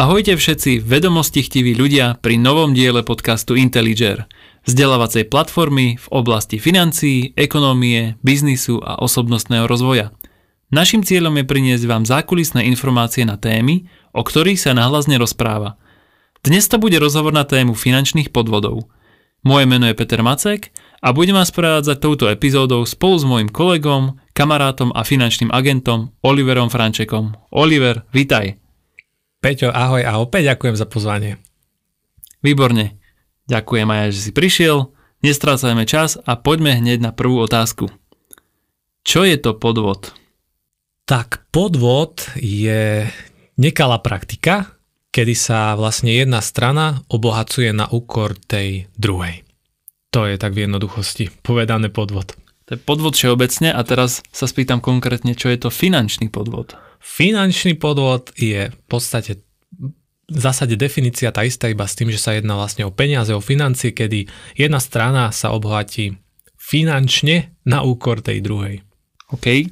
Ahojte všetci vedomosti chtiví ľudia pri novom diele podcastu Intelliger, vzdelávacej platformy v oblasti financií, ekonómie, biznisu a osobnostného rozvoja. Našim cieľom je priniesť vám zákulisné informácie na témy, o ktorých sa nahlasne rozpráva. Dnes to bude rozhovor na tému finančných podvodov. Moje meno je Peter Macek a budem vás prevádzať touto epizódou spolu s mojim kolegom, kamarátom a finančným agentom Oliverom Frančekom. Oliver, vitaj. Peťo, ahoj a opäť ďakujem za pozvanie. Výborne. Ďakujem aj, že si prišiel. Nestrácajme čas a poďme hneď na prvú otázku. Čo je to podvod? Tak podvod je nekalá praktika, kedy sa vlastne jedna strana obohacuje na úkor tej druhej. To je tak v jednoduchosti povedané podvod. To je podvod všeobecne a teraz sa spýtam konkrétne, čo je to finančný podvod. Finančný podvod je v podstate v zásade definícia tá istá iba s tým, že sa jedná vlastne o peniaze, o financie, kedy jedna strana sa obohatí finančne na úkor tej druhej. OK.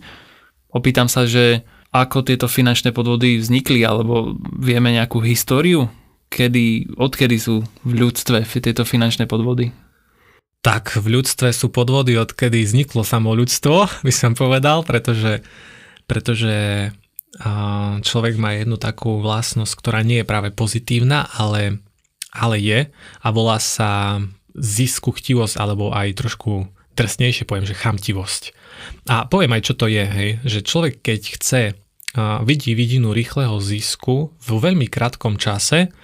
Opýtam sa, že ako tieto finančné podvody vznikli, alebo vieme nejakú históriu, kedy, odkedy sú v ľudstve tieto finančné podvody? Tak, v ľudstve sú podvody, odkedy vzniklo samo ľudstvo, by som povedal, pretože, pretože človek má jednu takú vlastnosť, ktorá nie je práve pozitívna, ale, ale je. A volá sa zisku chtivosť alebo aj trošku drsnejšie poviem, že chamtivosť. A poviem aj, čo to je, hej, že človek keď chce vidí vidinu rýchleho zisku vo veľmi krátkom čase,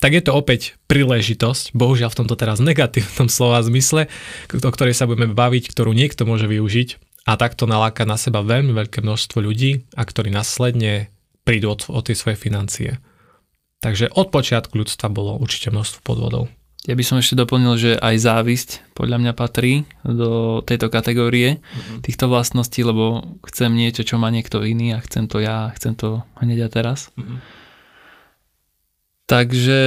tak je to opäť príležitosť, bohužiaľ v tomto teraz negatívnom slova zmysle, o ktorej sa budeme baviť, ktorú niekto môže využiť a takto naláka na seba veľmi veľké množstvo ľudí, a ktorí následne prídu od, od tie svoje financie. Takže od počiatku ľudstva bolo určite množstvo podvodov. Ja by som ešte doplnil, že aj závisť podľa mňa patrí do tejto kategórie mm-hmm. týchto vlastností, lebo chcem niečo, čo má niekto iný a chcem to ja, chcem to hneď a teraz. Mm-hmm. Takže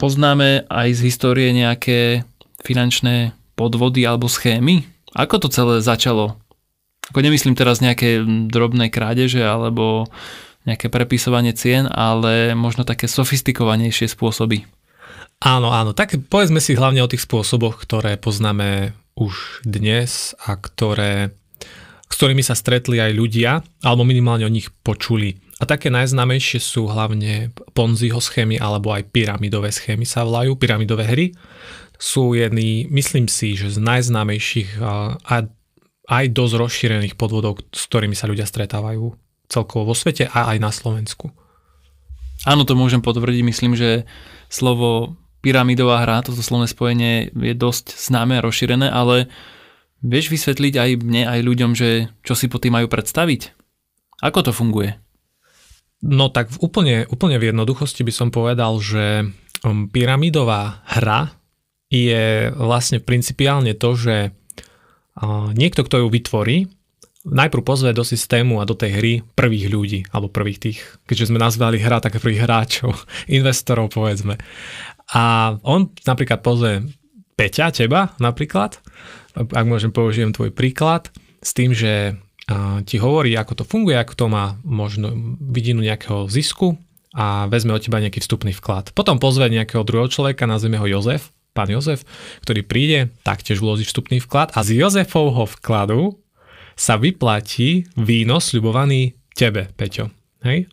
poznáme aj z histórie nejaké finančné podvody alebo schémy. Ako to celé začalo? Ako nemyslím teraz nejaké drobné krádeže alebo nejaké prepisovanie cien, ale možno také sofistikovanejšie spôsoby. Áno, áno, tak povedzme si hlavne o tých spôsoboch, ktoré poznáme už dnes a ktoré, s ktorými sa stretli aj ľudia, alebo minimálne o nich počuli. A také najznámejšie sú hlavne Ponziho schémy alebo aj pyramidové schémy sa volajú, pyramidové hry. Sú jedny, myslím si, že z najznámejších aj dosť rozšírených podvodov, s ktorými sa ľudia stretávajú celkovo vo svete a aj na Slovensku. Áno, to môžem potvrdiť. Myslím, že slovo pyramidová hra, toto slovné spojenie je dosť známe a rozšírené, ale vieš vysvetliť aj mne, aj ľuďom, že čo si po tým majú predstaviť? Ako to funguje? No tak v úplne, úplne v jednoduchosti by som povedal, že um, pyramidová hra je vlastne principiálne to, že niekto, kto ju vytvorí, najprv pozve do systému a do tej hry prvých ľudí, alebo prvých tých, keďže sme nazvali hra, tak prvých hráčov, investorov povedzme. A on napríklad pozve Peťa, teba napríklad, ak môžem použijem tvoj príklad, s tým, že ti hovorí, ako to funguje, ako to má možno vidinu nejakého zisku a vezme od teba nejaký vstupný vklad. Potom pozve nejakého druhého človeka, nazveme ho Jozef, pán Jozef, ktorý príde, taktiež vloží vstupný vklad a z Jozefovho vkladu sa vyplatí výnos sľubovaný tebe, Peťo. Hej?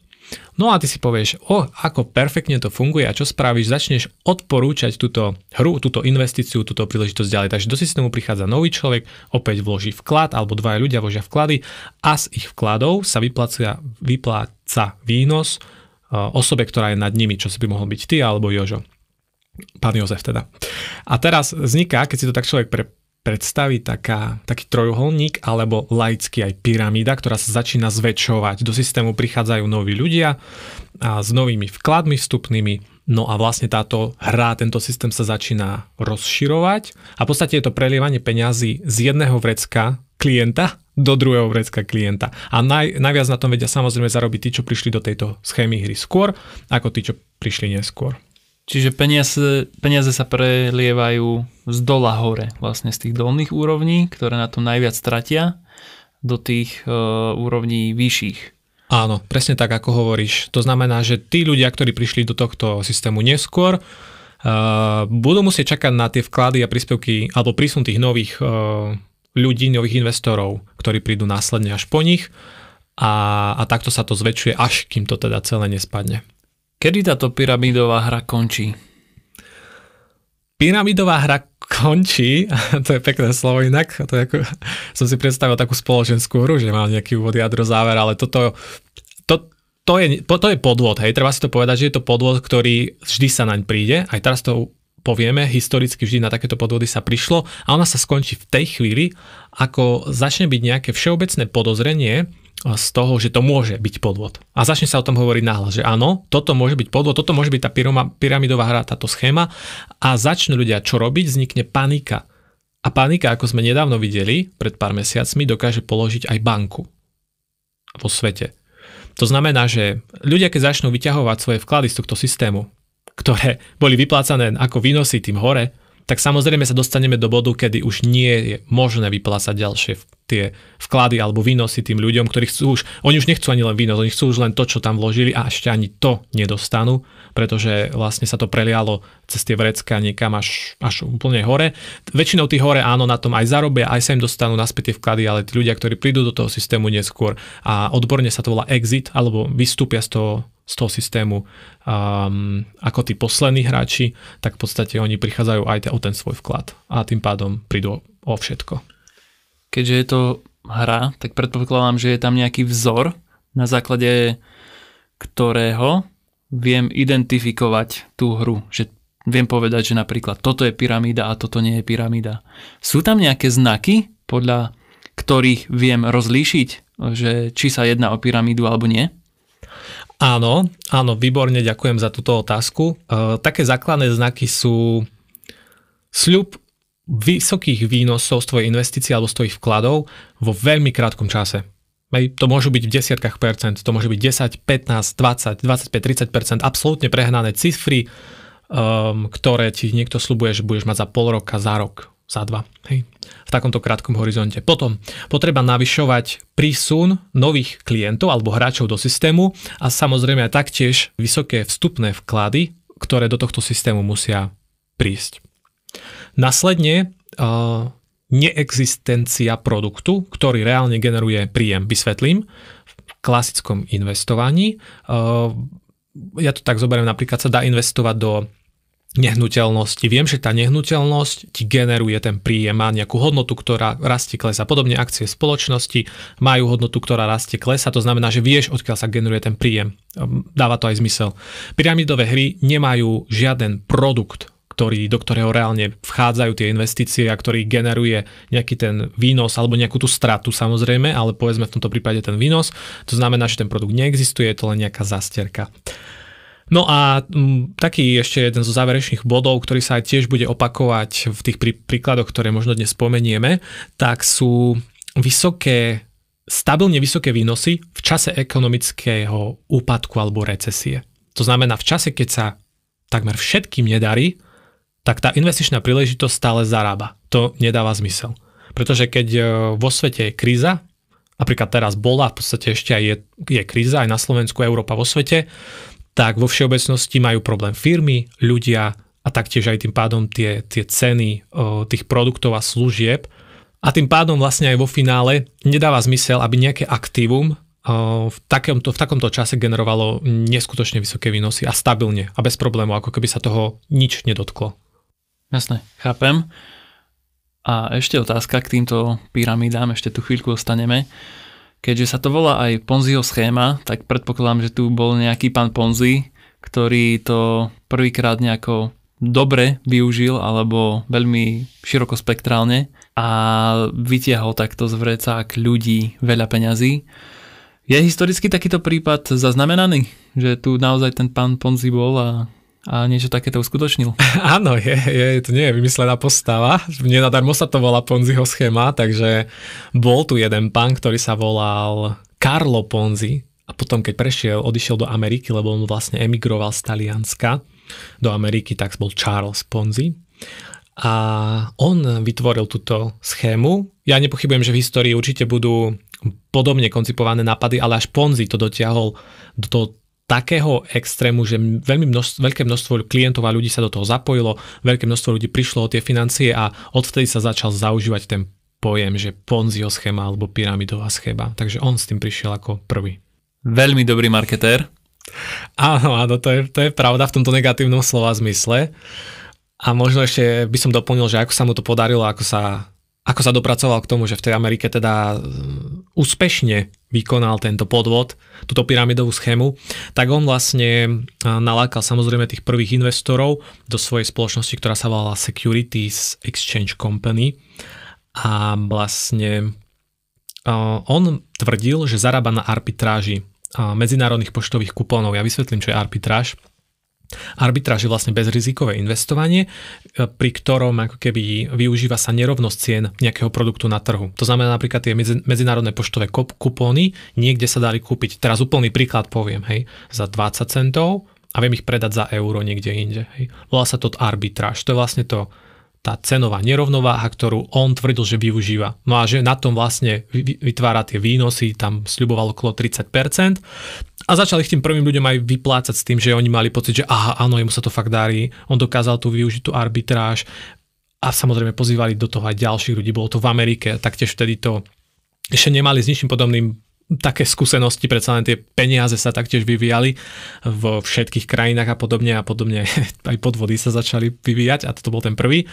No a ty si povieš, o, ako perfektne to funguje a čo spravíš, začneš odporúčať túto hru, túto investíciu, túto príležitosť ďalej. Takže do systému prichádza nový človek, opäť vloží vklad, alebo dvaja ľudia vložia vklady a z ich vkladov sa vypláca, vypláca výnos e, osobe, ktorá je nad nimi, čo si by mohol byť ty alebo Jožo. Pán Jozef teda. A teraz vzniká, keď si to tak človek pre, predstaví taká, taký trojuholník alebo laický aj pyramída, ktorá sa začína zväčšovať. Do systému prichádzajú noví ľudia a s novými vkladmi vstupnými. No a vlastne táto hra, tento systém sa začína rozširovať a v podstate je to prelievanie peňazí z jedného vrecka klienta do druhého vrecka klienta. A naj, najviac na tom vedia samozrejme zarobiť tí, čo prišli do tejto schémy hry skôr, ako tí, čo prišli neskôr. Čiže peniaze, peniaze sa prelievajú z dola hore, vlastne z tých dolných úrovní, ktoré na tom najviac stratia, do tých uh, úrovní vyšších. Áno, presne tak, ako hovoríš. To znamená, že tí ľudia, ktorí prišli do tohto systému neskôr, uh, budú musieť čakať na tie vklady a príspevky alebo prísun tých nových uh, ľudí, nových investorov, ktorí prídu následne až po nich a, a takto sa to zväčšuje, až kým to teda celé nespadne. Kedy táto pyramidová hra končí? Pyramidová hra končí, to je pekné slovo inak, to je ako, som si predstavil takú spoločenskú hru, že mám nejaký úvod, jadro, záver, ale toto, to, to, je, to je podvod, hej, treba si to povedať, že je to podvod, ktorý vždy sa naň príde, aj teraz to povieme, historicky vždy na takéto podvody sa prišlo a ona sa skončí v tej chvíli, ako začne byť nejaké všeobecné podozrenie, z toho, že to môže byť podvod. A začne sa o tom hovoriť náhlas, že áno, toto môže byť podvod, toto môže byť tá pyramidová hra, táto schéma a začnú ľudia čo robiť, vznikne panika. A panika, ako sme nedávno videli, pred pár mesiacmi, dokáže položiť aj banku vo svete. To znamená, že ľudia, keď začnú vyťahovať svoje vklady z tohto systému, ktoré boli vyplácané ako výnosy tým hore, tak samozrejme sa dostaneme do bodu, kedy už nie je možné vyplácať ďalšie tie vklady alebo výnosy tým ľuďom, ktorí chcú už, oni už nechcú ani len výnos, oni chcú už len to, čo tam vložili a ešte ani to nedostanú, pretože vlastne sa to prelialo cez tie vrecka niekam až, až úplne hore. Väčšinou tí hore áno na tom aj zarobia, aj sa im dostanú naspäť tie vklady, ale tí ľudia, ktorí prídu do toho systému neskôr a odborne sa to volá exit alebo vystúpia z toho z toho systému um, ako tí poslední hráči, tak v podstate oni prichádzajú aj o ten svoj vklad a tým pádom prídu o všetko. Keďže je to hra, tak predpokladám, že je tam nejaký vzor, na základe ktorého viem identifikovať tú hru, že viem povedať, že napríklad toto je pyramída a toto nie je pyramída. Sú tam nejaké znaky, podľa ktorých viem rozlíšiť, že či sa jedná o pyramídu alebo nie? Áno, áno, výborne, ďakujem za túto otázku. E, také základné znaky sú sľub vysokých výnosov z tvojej investície alebo z tvojich vkladov vo veľmi krátkom čase. To môžu byť v desiatkách percent, to môže byť 10, 15, 20, 25, 30 percent, absolútne prehnané cifry, um, ktoré ti niekto slubuje, že budeš mať za pol roka, za rok, za dva. Hej v takomto krátkom horizonte. Potom potreba navyšovať prísun nových klientov alebo hráčov do systému a samozrejme aj taktiež vysoké vstupné vklady, ktoré do tohto systému musia prísť. Následne uh, neexistencia produktu, ktorý reálne generuje príjem. Vysvetlím. V klasickom investovaní, uh, ja to tak zoberiem, napríklad sa dá investovať do nehnuteľnosti. Viem, že tá nehnuteľnosť ti generuje ten príjem, má nejakú hodnotu, ktorá rastie, klesa. Podobne akcie spoločnosti majú hodnotu, ktorá rastie, klesa. To znamená, že vieš, odkiaľ sa generuje ten príjem. Ehm, dáva to aj zmysel. Pyramidové hry nemajú žiaden produkt, ktorý, do ktorého reálne vchádzajú tie investície a ktorý generuje nejaký ten výnos alebo nejakú tú stratu samozrejme, ale povedzme v tomto prípade ten výnos. To znamená, že ten produkt neexistuje, je to len nejaká zastierka. No a m, taký ešte jeden zo záverečných bodov, ktorý sa aj tiež bude opakovať v tých prí, príkladoch, ktoré možno dnes spomenieme, tak sú vysoké, stabilne vysoké výnosy v čase ekonomického úpadku alebo recesie. To znamená, v čase, keď sa takmer všetkým nedarí, tak tá investičná príležitosť stále zarába. To nedáva zmysel. Pretože keď e, vo svete je kríza, napríklad teraz bola, v podstate ešte aj je, je kríza aj na Slovensku, Európa vo svete, tak vo všeobecnosti majú problém firmy, ľudia a taktiež aj tým pádom tie, tie ceny o, tých produktov a služieb. A tým pádom vlastne aj vo finále nedáva zmysel, aby nejaké aktívum o, v, takomto, v takomto čase generovalo neskutočne vysoké výnosy a stabilne a bez problémov, ako keby sa toho nič nedotklo. Jasné, chápem. A ešte otázka k týmto pyramídám, ešte tu chvíľku ostaneme. Keďže sa to volá aj Ponziho schéma, tak predpokladám, že tu bol nejaký pán Ponzi, ktorý to prvýkrát nejako dobre využil alebo veľmi širokospektrálne a vytiahol takto z vrecák ľudí veľa peňazí. Je historicky takýto prípad zaznamenaný, že tu naozaj ten pán Ponzi bol a a niečo takéto uskutočnil. Áno, je, je, to nie je vymyslená postava. Nenadarmo sa to volá Ponziho schéma, takže bol tu jeden pán, ktorý sa volal Carlo Ponzi a potom keď prešiel, odišiel do Ameriky, lebo on vlastne emigroval z Talianska do Ameriky, tak bol Charles Ponzi. A on vytvoril túto schému. Ja nepochybujem, že v histórii určite budú podobne koncipované nápady, ale až Ponzi to dotiahol do toho takého extrému, že veľmi množstvo, veľké množstvo klientov a ľudí sa do toho zapojilo, veľké množstvo ľudí prišlo o tie financie a odvtedy sa začal zaužívať ten pojem, že Ponziho schéma alebo pyramidová schéma. Takže on s tým prišiel ako prvý. Veľmi dobrý marketér. Áno, áno, to je, to je pravda v tomto negatívnom slova zmysle. A možno ešte by som doplnil, že ako sa mu to podarilo, ako sa ako sa dopracoval k tomu, že v tej Amerike teda mm, úspešne vykonal tento podvod, túto pyramidovú schému, tak on vlastne nalákal samozrejme tých prvých investorov do svojej spoločnosti, ktorá sa volala Securities Exchange Company a vlastne on tvrdil, že zarába na arbitráži medzinárodných poštových kupónov. Ja vysvetlím, čo je arbitráž. Arbitráž je vlastne bezrizikové investovanie, e, pri ktorom ako keby využíva sa nerovnosť cien nejakého produktu na trhu. To znamená napríklad tie medzinárodné poštové kupóny, niekde sa dali kúpiť, teraz úplný príklad poviem, hej, za 20 centov a viem ich predať za euro niekde inde. Hej. Volá sa to arbitráž. To je vlastne to tá cenová nerovnováha, ktorú on tvrdil, že využíva. No a že na tom vlastne vytvára tie výnosy, tam sľuboval okolo 30%. A začali ich tým prvým ľuďom aj vyplácať s tým, že oni mali pocit, že aha, áno, jemu sa to fakt darí, on dokázal tu využiť tú arbitráž a samozrejme pozývali do toho aj ďalších ľudí, bolo to v Amerike, taktiež vtedy to ešte nemali s ničím podobným také skúsenosti, predsa len tie peniaze sa taktiež vyvíjali vo všetkých krajinách a podobne a podobne aj podvody sa začali vyvíjať a toto bol ten prvý.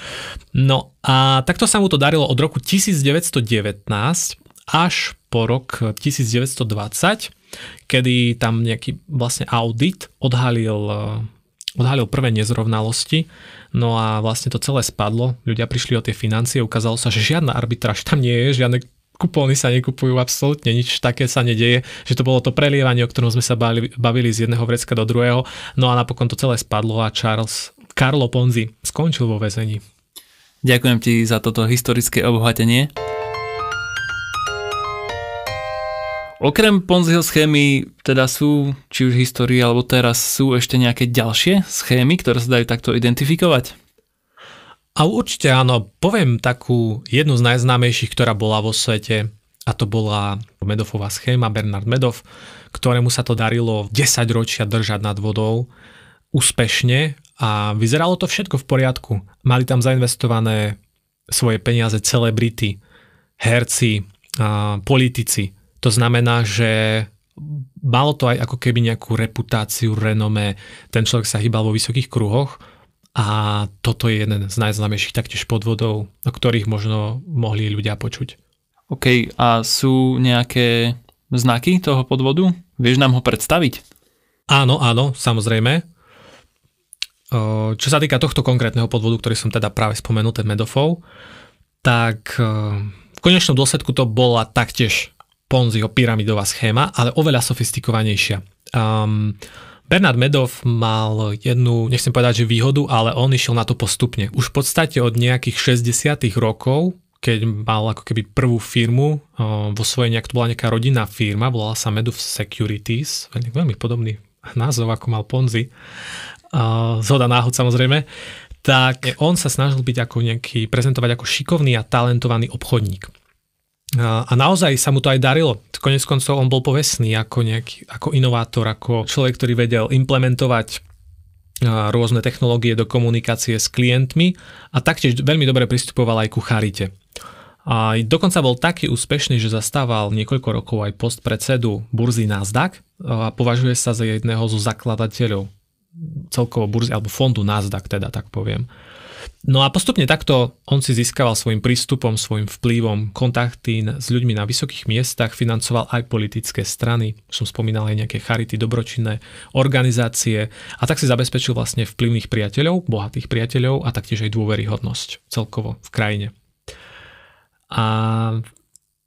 No a takto sa mu to darilo od roku 1919 až po rok 1920, kedy tam nejaký vlastne audit odhalil odhalil prvé nezrovnalosti, no a vlastne to celé spadlo, ľudia prišli o tie financie, ukázalo sa, že žiadna arbitráž tam nie je, žiadne kupóny sa nekupujú, absolútne nič také sa nedeje, že to bolo to prelievanie, o ktorom sme sa bavili, bavili z jedného vrecka do druhého, no a napokon to celé spadlo a Charles Carlo Ponzi skončil vo väzení. Ďakujem ti za toto historické obohatenie. Okrem Ponziho schémy teda sú, či už histórii alebo teraz, sú ešte nejaké ďalšie schémy, ktoré sa dajú takto identifikovať? A určite áno, poviem takú jednu z najznámejších, ktorá bola vo svete a to bola Medofová schéma Bernard Medov, ktorému sa to darilo 10 ročia držať nad vodou úspešne a vyzeralo to všetko v poriadku. Mali tam zainvestované svoje peniaze celebrity, herci, politici. To znamená, že malo to aj ako keby nejakú reputáciu, renome. Ten človek sa hýbal vo vysokých kruhoch a toto je jeden z najznámejších taktiež podvodov, o ktorých možno mohli ľudia počuť. OK, a sú nejaké znaky toho podvodu? Vieš nám ho predstaviť? Áno, áno, samozrejme. Čo sa týka tohto konkrétneho podvodu, ktorý som teda práve spomenul, ten Medofov, tak v konečnom dôsledku to bola taktiež Ponziho pyramidová schéma, ale oveľa sofistikovanejšia. Um, Bernard Medov mal jednu, nechcem povedať, že výhodu, ale on išiel na to postupne. Už v podstate od nejakých 60 rokov, keď mal ako keby prvú firmu vo svojej, nejak to bola nejaká rodinná firma, volala sa Medov Securities, veľmi, podobný názov, ako mal Ponzi, zhoda náhod samozrejme, tak on sa snažil byť ako nejaký, prezentovať ako šikovný a talentovaný obchodník. A naozaj sa mu to aj darilo. Konec koncov on bol povestný ako, nejaký, ako inovátor, ako človek, ktorý vedel implementovať rôzne technológie do komunikácie s klientmi a taktiež veľmi dobre pristupoval aj ku charite. A dokonca bol taký úspešný, že zastával niekoľko rokov aj post predsedu burzy Nasdaq a považuje sa za jedného zo zakladateľov celkovo burzy alebo fondu Nasdaq, teda tak poviem. No a postupne takto on si získaval svojim prístupom, svojim vplyvom kontakty s ľuďmi na vysokých miestach, financoval aj politické strany, som spomínal aj nejaké charity, dobročinné organizácie a tak si zabezpečil vlastne vplyvných priateľov, bohatých priateľov a taktiež aj dôveryhodnosť celkovo v krajine. A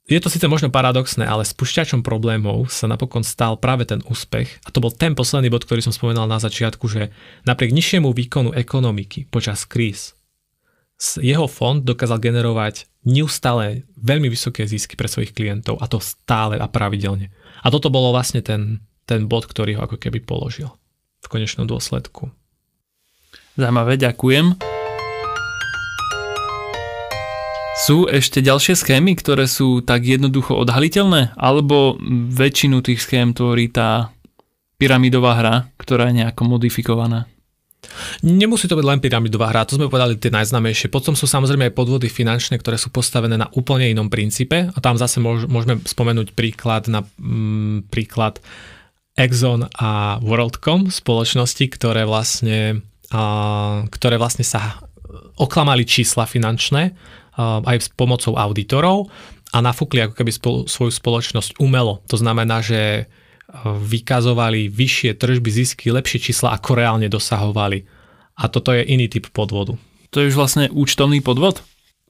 je to síce možno paradoxné, ale spúšťačom problémov sa napokon stal práve ten úspech a to bol ten posledný bod, ktorý som spomenal na začiatku, že napriek nižšiemu výkonu ekonomiky počas kríz jeho fond dokázal generovať neustále veľmi vysoké zisky pre svojich klientov a to stále a pravidelne. A toto bolo vlastne ten, ten bod, ktorý ho ako keby položil v konečnom dôsledku. Zaujímavé, ďakujem. Sú ešte ďalšie schémy, ktoré sú tak jednoducho odhaliteľné? Alebo väčšinu tých schém tvorí tá pyramidová hra, ktorá je nejako modifikovaná? Nemusí to byť len pyramidová hra, to sme povedali tie najznámejšie. Potom sú samozrejme aj podvody finančné, ktoré sú postavené na úplne inom princípe a tam zase môžeme spomenúť príklad na mm, príklad Exxon a WorldCom spoločnosti, ktoré vlastne, a, ktoré vlastne sa oklamali čísla finančné aj s pomocou auditorov a nafúkli ako keby spolu, svoju spoločnosť umelo. To znamená, že vykazovali vyššie tržby, zisky, lepšie čísla, ako reálne dosahovali. A toto je iný typ podvodu. To je už vlastne účtovný podvod?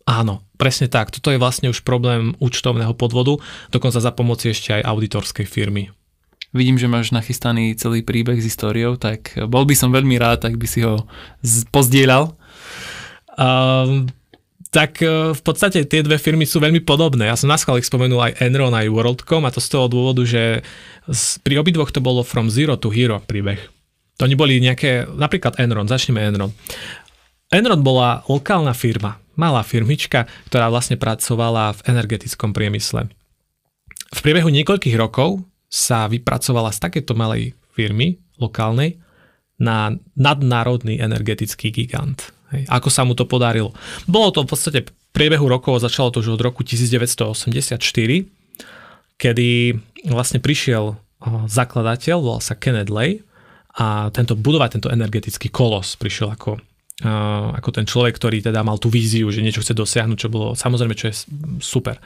Áno, presne tak. Toto je vlastne už problém účtovného podvodu, dokonca za pomoci ešte aj auditorskej firmy. Vidím, že máš nachystaný celý príbeh s históriou, tak bol by som veľmi rád, ak by si ho pozdieľal. Um, tak e, v podstate tie dve firmy sú veľmi podobné. Ja som na ich spomenul aj Enron, aj WorldCom a to z toho dôvodu, že pri obidvoch to bolo from zero to hero príbeh. To neboli nejaké, napríklad Enron, začneme Enron. Enron bola lokálna firma, malá firmička, ktorá vlastne pracovala v energetickom priemysle. V priebehu niekoľkých rokov sa vypracovala z takéto malej firmy lokálnej na nadnárodný energetický gigant. Hej. Ako sa mu to podarilo? Bolo to v podstate v priebehu rokov, začalo to už od roku 1984, kedy vlastne prišiel zakladateľ, volal sa Kenneth Lay a tento budovať tento energetický kolos prišiel ako ako ten človek, ktorý teda mal tú víziu, že niečo chce dosiahnuť, čo bolo samozrejme, čo je super.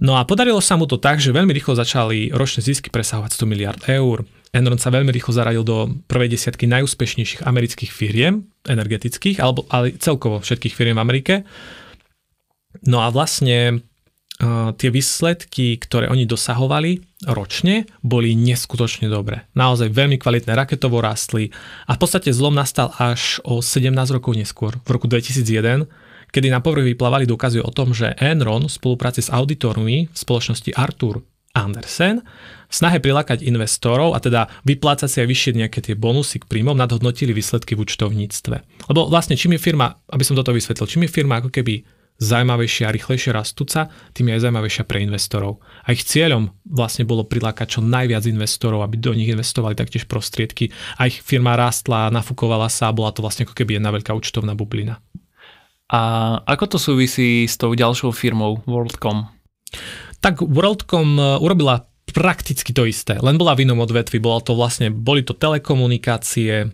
No a podarilo sa mu to tak, že veľmi rýchlo začali ročné zisky presahovať 100 miliard eur. Enron sa veľmi rýchlo zaradil do prvej desiatky najúspešnejších amerických firiem, energetických, alebo ale celkovo všetkých firiem v Amerike. No a vlastne uh, tie výsledky, ktoré oni dosahovali ročne, boli neskutočne dobré. Naozaj veľmi kvalitné, raketovo rástli a v podstate zlom nastal až o 17 rokov neskôr, v roku 2001, kedy na povrch vyplávali dôkazy o tom, že Enron v spolupráci s auditormi v spoločnosti Arthur Andersen v snahe prilákať investorov a teda vyplácať si aj vyššie nejaké tie bonusy k príjmom nadhodnotili výsledky v účtovníctve. Lebo vlastne čím je firma, aby som toto vysvetlil, čím je firma ako keby zaujímavejšia a rýchlejšie rastúca, tým je aj zaujímavejšia pre investorov. A ich cieľom vlastne bolo prilákať čo najviac investorov, aby do nich investovali taktiež prostriedky. A ich firma rástla, nafúkovala sa a bola to vlastne ako keby jedna veľká účtovná bublina. A ako to súvisí s tou ďalšou firmou WorldCom? Tak WorldCom e, urobila prakticky to isté, len bola v inom odvetvi, bola to vlastne, boli to telekomunikácie,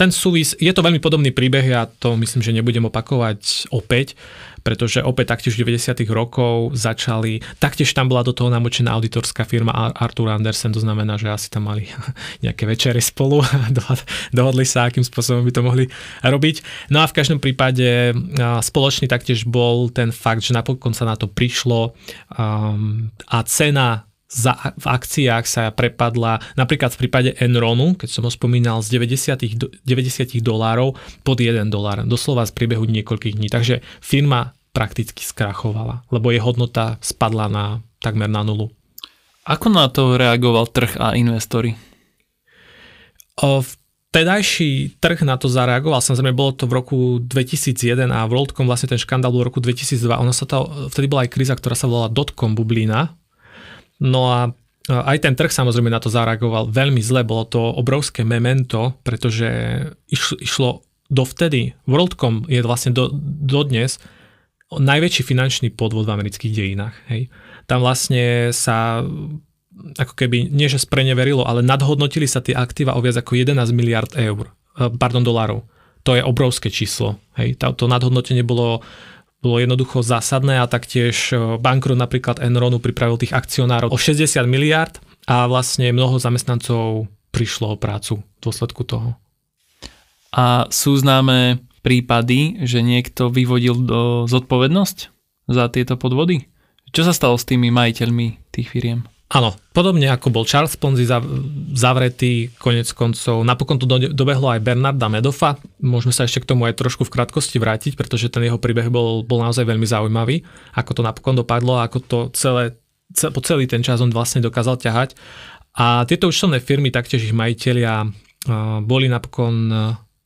ten súvis, je to veľmi podobný príbeh, ja to myslím, že nebudem opakovať opäť, pretože opäť taktiež v 90. rokov začali, taktiež tam bola do toho namočená auditorská firma Arthur Andersen, to znamená, že asi tam mali nejaké večery spolu a dohodli sa, akým spôsobom by to mohli robiť. No a v každom prípade spoločný taktiež bol ten fakt, že napokon sa na to prišlo um, a cena za, v akciách sa prepadla napríklad v prípade Enronu, keď som ho spomínal, z 90, 90 dolárov pod 1 dolár, doslova z priebehu niekoľkých dní. Takže firma prakticky skrachovala, lebo jej hodnota spadla na takmer na nulu. Ako na to reagoval trh a investori? O, Vtedajší trh na to zareagoval, samozrejme bolo to v roku 2001 a WorldCom vlastne ten škandál bol v roku 2002. Ono sa to, vtedy bola aj kríza, ktorá sa volala dotcom bublina, No a aj ten trh samozrejme na to zareagoval veľmi zle, bolo to obrovské memento, pretože išlo, dovtedy, WorldCom je vlastne do, dodnes najväčší finančný podvod v amerických dejinách. Hej. Tam vlastne sa ako keby, nie že spreneverilo, ale nadhodnotili sa tie aktíva o viac ako 11 miliard eur, eh, pardon, dolárov. To je obrovské číslo. Hej. To nadhodnotenie bolo bolo jednoducho zásadné a taktiež e, bankrot napríklad Enronu pripravil tých akcionárov o 60 miliard a vlastne mnoho zamestnancov prišlo o prácu v dôsledku toho. A sú známe prípady, že niekto vyvodil do zodpovednosť za tieto podvody? Čo sa stalo s tými majiteľmi tých firiem? Áno, podobne ako bol Charles Ponzi zavretý, konec koncov. Napokon to dobehlo aj Bernarda Medofa. Môžeme sa ešte k tomu aj trošku v krátkosti vrátiť, pretože ten jeho príbeh bol, bol naozaj veľmi zaujímavý, ako to napokon dopadlo, ako to celé, po celý ten čas on vlastne dokázal ťahať. A tieto účtovné firmy, taktiež ich majiteľia, boli napokon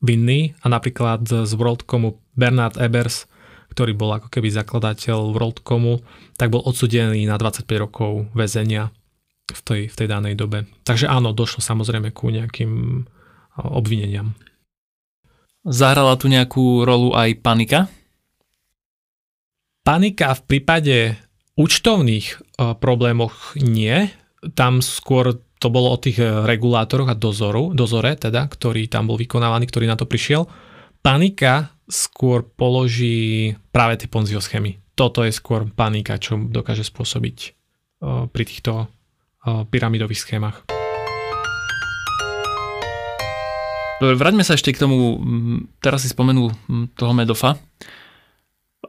vinní a napríklad z WorldComu Bernard Ebers, ktorý bol ako keby zakladateľ WorldComu, tak bol odsudený na 25 rokov väzenia v tej, v tej danej dobe. Takže áno, došlo samozrejme ku nejakým obvineniam. Zahrala tu nejakú rolu aj panika? Panika v prípade účtovných problémoch nie. Tam skôr to bolo o tých regulátoroch a dozoru, dozore, teda, ktorý tam bol vykonávaný, ktorý na to prišiel. Panika skôr položí práve tie Ponziho schémy. Toto je skôr panika, čo dokáže spôsobiť pri týchto pyramidových schémach. Vráťme sa ešte k tomu, teraz si spomenul toho Medofa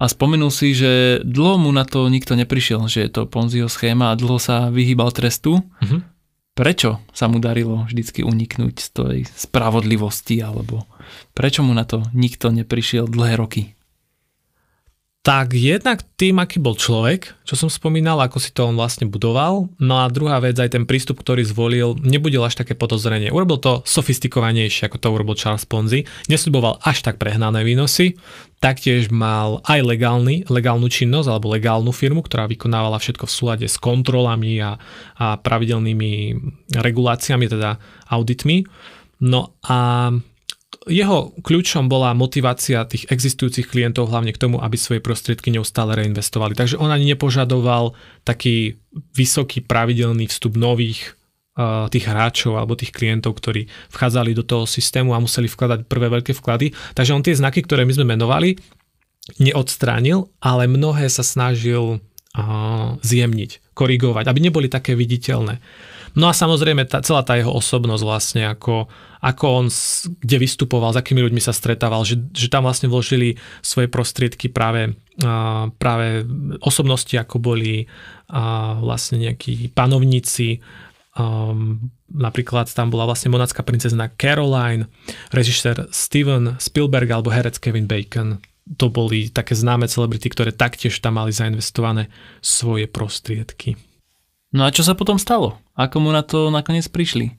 a spomenul si, že dlho mu na to nikto neprišiel, že je to Ponziho schéma a dlho sa vyhýbal trestu. Uh-huh. Prečo sa mu darilo vždycky uniknúť z tej spravodlivosti alebo prečo mu na to nikto neprišiel dlhé roky? Tak jednak tým, aký bol človek, čo som spomínal, ako si to on vlastne budoval. No a druhá vec, aj ten prístup, ktorý zvolil, nebudil až také podozrenie. Urobil to sofistikovanejšie, ako to urobil Charles Ponzi. Nesľuboval až tak prehnané výnosy. Taktiež mal aj legálny, legálnu činnosť alebo legálnu firmu, ktorá vykonávala všetko v súlade s kontrolami a, a pravidelnými reguláciami, teda auditmi. No a jeho kľúčom bola motivácia tých existujúcich klientov hlavne k tomu, aby svoje prostriedky neustále reinvestovali. Takže on ani nepožadoval taký vysoký pravidelný vstup nových uh, tých hráčov alebo tých klientov, ktorí vchádzali do toho systému a museli vkladať prvé veľké vklady. Takže on tie znaky, ktoré my sme menovali, neodstránil, ale mnohé sa snažil uh, zjemniť, korigovať, aby neboli také viditeľné. No a samozrejme tá, celá tá jeho osobnosť vlastne, ako, ako on kde vystupoval, s akými ľuďmi sa stretával, že, že tam vlastne vložili svoje prostriedky práve, a, práve osobnosti, ako boli a, vlastne nejakí panovníci, Um, napríklad tam bola vlastne monacká princezna Caroline, režisér Steven Spielberg alebo herec Kevin Bacon. To boli také známe celebrity, ktoré taktiež tam mali zainvestované svoje prostriedky. No a čo sa potom stalo? Ako mu na to nakoniec prišli?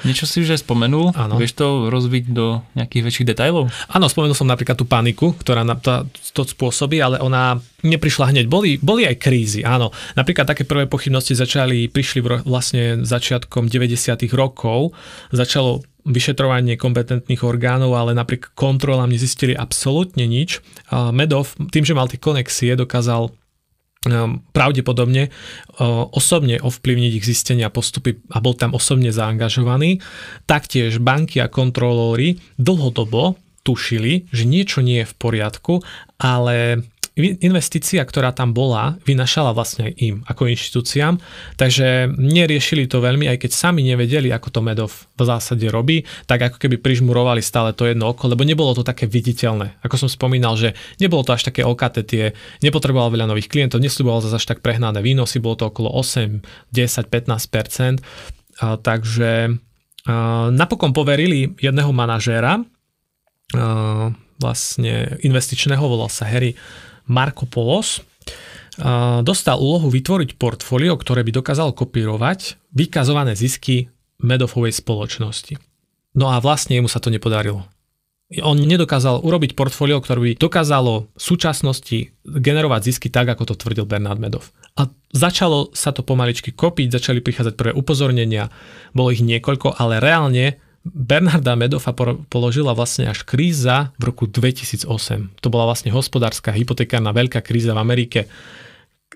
Niečo si už aj spomenul? Áno. Vieš to rozviť do nejakých väčších detajlov? Áno, spomenul som napríklad tú paniku, ktorá na to, to spôsobí, ale ona neprišla hneď. Boli, boli aj krízy, áno. Napríklad také prvé pochybnosti začali, prišli vlastne začiatkom 90. rokov. Začalo vyšetrovanie kompetentných orgánov, ale napriek kontrolám nezistili absolútne nič. Medov, tým, že mal tie konexie, dokázal pravdepodobne eh, osobne ovplyvniť ich zistenia postupy a bol tam osobne zaangažovaný. Taktiež banky a kontrolóri dlhodobo tušili, že niečo nie je v poriadku, ale investícia, ktorá tam bola, vynašala vlastne aj im ako inštitúciám, takže neriešili to veľmi, aj keď sami nevedeli, ako to Medov v zásade robí, tak ako keby prižmurovali stále to jedno oko, lebo nebolo to také viditeľné. Ako som spomínal, že nebolo to až také OKT, tie nepotreboval veľa nových klientov, nesľuboval zase až tak prehnané výnosy, bolo to okolo 8, 10, 15%, a, takže a, napokon poverili jedného manažéra, a, vlastne investičného, volal sa Harry Marko Polos dostal úlohu vytvoriť portfólio, ktoré by dokázalo kopírovať vykazované zisky Medofovej spoločnosti. No a vlastne mu sa to nepodarilo. On nedokázal urobiť portfólio, ktoré by dokázalo v súčasnosti generovať zisky tak, ako to tvrdil Bernard Medov. A začalo sa to pomaličky kopiť, začali prichádzať prvé upozornenia, bolo ich niekoľko, ale reálne Bernarda Medofa položila vlastne až kríza v roku 2008. To bola vlastne hospodárska hypotekárna veľká kríza v Amerike.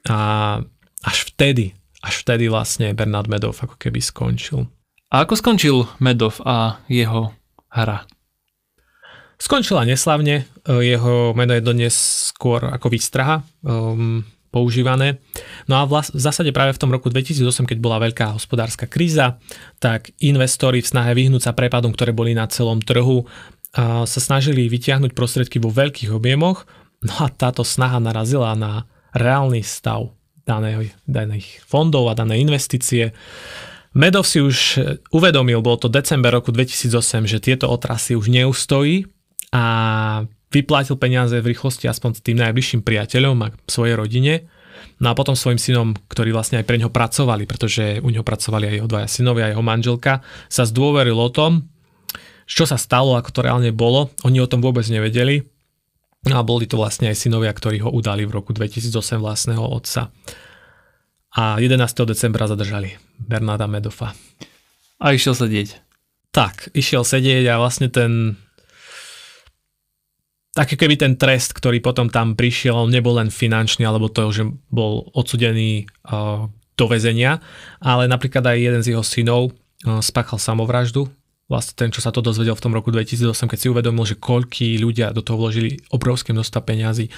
A až vtedy, až vtedy vlastne Bernard Medov ako keby skončil. A ako skončil Medov a jeho hra? Skončila neslavne, jeho meno je dodnes skôr ako výstraha. Um, používané. No a v zásade práve v tom roku 2008, keď bola veľká hospodárska kríza, tak investori v snahe vyhnúť sa prepadom, ktoré boli na celom trhu, sa snažili vytiahnuť prostriedky vo veľkých objemoch, no a táto snaha narazila na reálny stav daných, daných fondov a danej investície. Medov si už uvedomil, bol to december roku 2008, že tieto otrasy už neustojí a vyplatil peniaze v rýchlosti aspoň tým najbližším priateľom a svojej rodine. No a potom svojim synom, ktorí vlastne aj pre neho pracovali, pretože u neho pracovali aj jeho dvaja synovia, a jeho manželka, sa zdôveril o tom, čo sa stalo, ako to reálne bolo. Oni o tom vôbec nevedeli. No a boli to vlastne aj synovia, ktorí ho udali v roku 2008 vlastného otca. A 11. decembra zadržali Bernarda Medofa. A išiel sedieť. Tak, išiel sedieť a vlastne ten taký keby ten trest, ktorý potom tam prišiel, nebol len finančný, alebo to, že bol odsudený uh, do väzenia, ale napríklad aj jeden z jeho synov uh, spáchal samovraždu. Vlastne ten, čo sa to dozvedel v tom roku 2008, keď si uvedomil, že koľkí ľudia do toho vložili obrovské množstva peňazí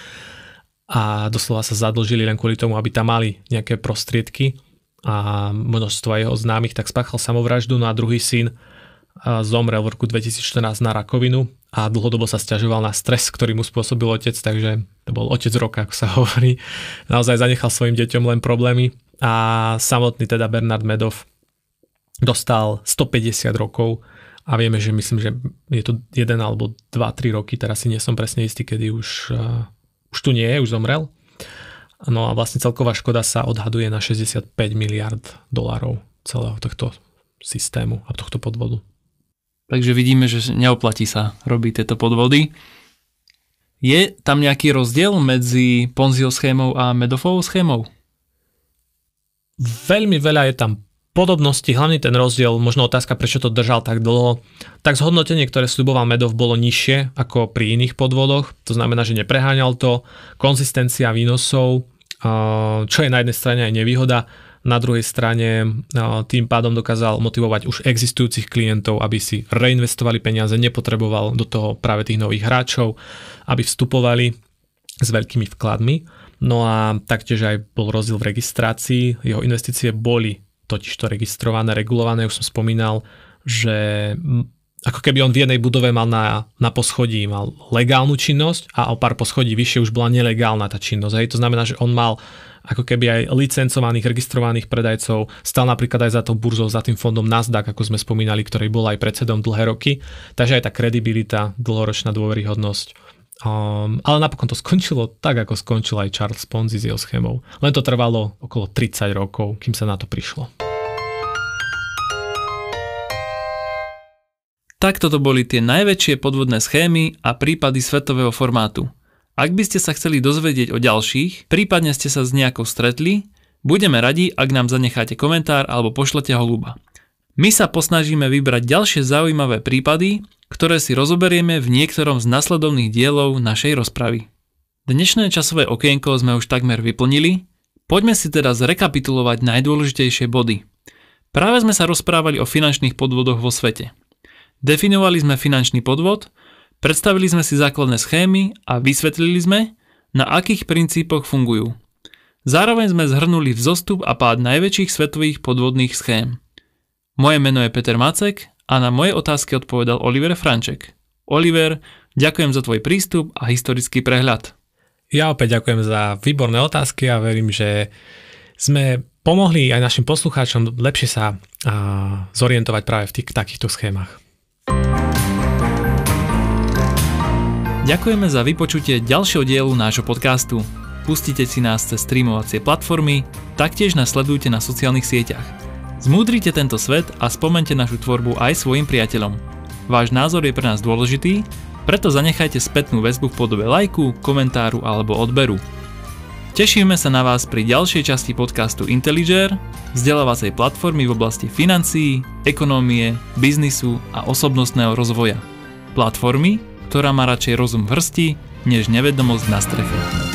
a doslova sa zadlžili len kvôli tomu, aby tam mali nejaké prostriedky a množstvo jeho známych, tak spáchal samovraždu, no a druhý syn zomrel v roku 2014 na rakovinu a dlhodobo sa stiažoval na stres, ktorý mu spôsobil otec, takže to bol otec roka, ako sa hovorí. Naozaj zanechal svojim deťom len problémy a samotný teda Bernard Medov dostal 150 rokov a vieme, že myslím, že je to jeden alebo 2-3 roky, teraz si nie som presne istý, kedy už, uh, už tu nie je, už zomrel. No a vlastne celková škoda sa odhaduje na 65 miliard dolárov celého tohto systému a tohto podvodu. Takže vidíme, že neoplatí sa robiť tieto podvody. Je tam nejaký rozdiel medzi Ponziho schémou a Medofovou schémou? Veľmi veľa je tam podobnosti, hlavne ten rozdiel, možno otázka, prečo to držal tak dlho, tak zhodnotenie, ktoré sluboval Medov, bolo nižšie ako pri iných podvodoch, to znamená, že nepreháňal to, konzistencia výnosov, čo je na jednej strane aj nevýhoda, na druhej strane tým pádom dokázal motivovať už existujúcich klientov, aby si reinvestovali peniaze, nepotreboval do toho práve tých nových hráčov, aby vstupovali s veľkými vkladmi. No a taktiež aj bol rozdiel v registrácii, jeho investície boli totiž to registrované, regulované, už som spomínal, že ako keby on v jednej budove mal na, na poschodí mal legálnu činnosť a o pár poschodí vyššie už bola nelegálna tá činnosť. Hej. To znamená, že on mal ako keby aj licencovaných, registrovaných predajcov, stal napríklad aj za tou burzou, za tým fondom Nasdaq, ako sme spomínali, ktorý bol aj predsedom dlhé roky. Takže aj tá kredibilita, dlhoročná dôveryhodnosť Um, ale napokon to skončilo tak, ako skončil aj Charles Ponzi s jeho schémou. Len to trvalo okolo 30 rokov, kým sa na to prišlo. Takto to boli tie najväčšie podvodné schémy a prípady svetového formátu. Ak by ste sa chceli dozvedieť o ďalších, prípadne ste sa s nejakou stretli, budeme radi, ak nám zanecháte komentár alebo pošlete holuba. My sa posnažíme vybrať ďalšie zaujímavé prípady, ktoré si rozoberieme v niektorom z nasledovných dielov našej rozpravy. Dnešné časové okienko sme už takmer vyplnili, poďme si teda zrekapitulovať najdôležitejšie body. Práve sme sa rozprávali o finančných podvodoch vo svete. Definovali sme finančný podvod, predstavili sme si základné schémy a vysvetlili sme, na akých princípoch fungujú. Zároveň sme zhrnuli vzostup a pád najväčších svetových podvodných schém. Moje meno je Peter Macek a na moje otázky odpovedal Oliver Franček. Oliver, ďakujem za tvoj prístup a historický prehľad. Ja opäť ďakujem za výborné otázky a verím, že sme pomohli aj našim poslucháčom lepšie sa zorientovať práve v tých takýchto schémach. Ďakujeme za vypočutie ďalšieho dielu nášho podcastu. Pustite si nás cez streamovacie platformy, taktiež nás sledujte na sociálnych sieťach. Zmúdrite tento svet a spomente našu tvorbu aj svojim priateľom. Váš názor je pre nás dôležitý, preto zanechajte spätnú väzbu v podobe lajku, komentáru alebo odberu. Tešíme sa na vás pri ďalšej časti podcastu Intelliger, vzdelávacej platformy v oblasti financií, ekonómie, biznisu a osobnostného rozvoja. Platformy, ktorá má radšej rozum v hrsti, než nevedomosť na streche.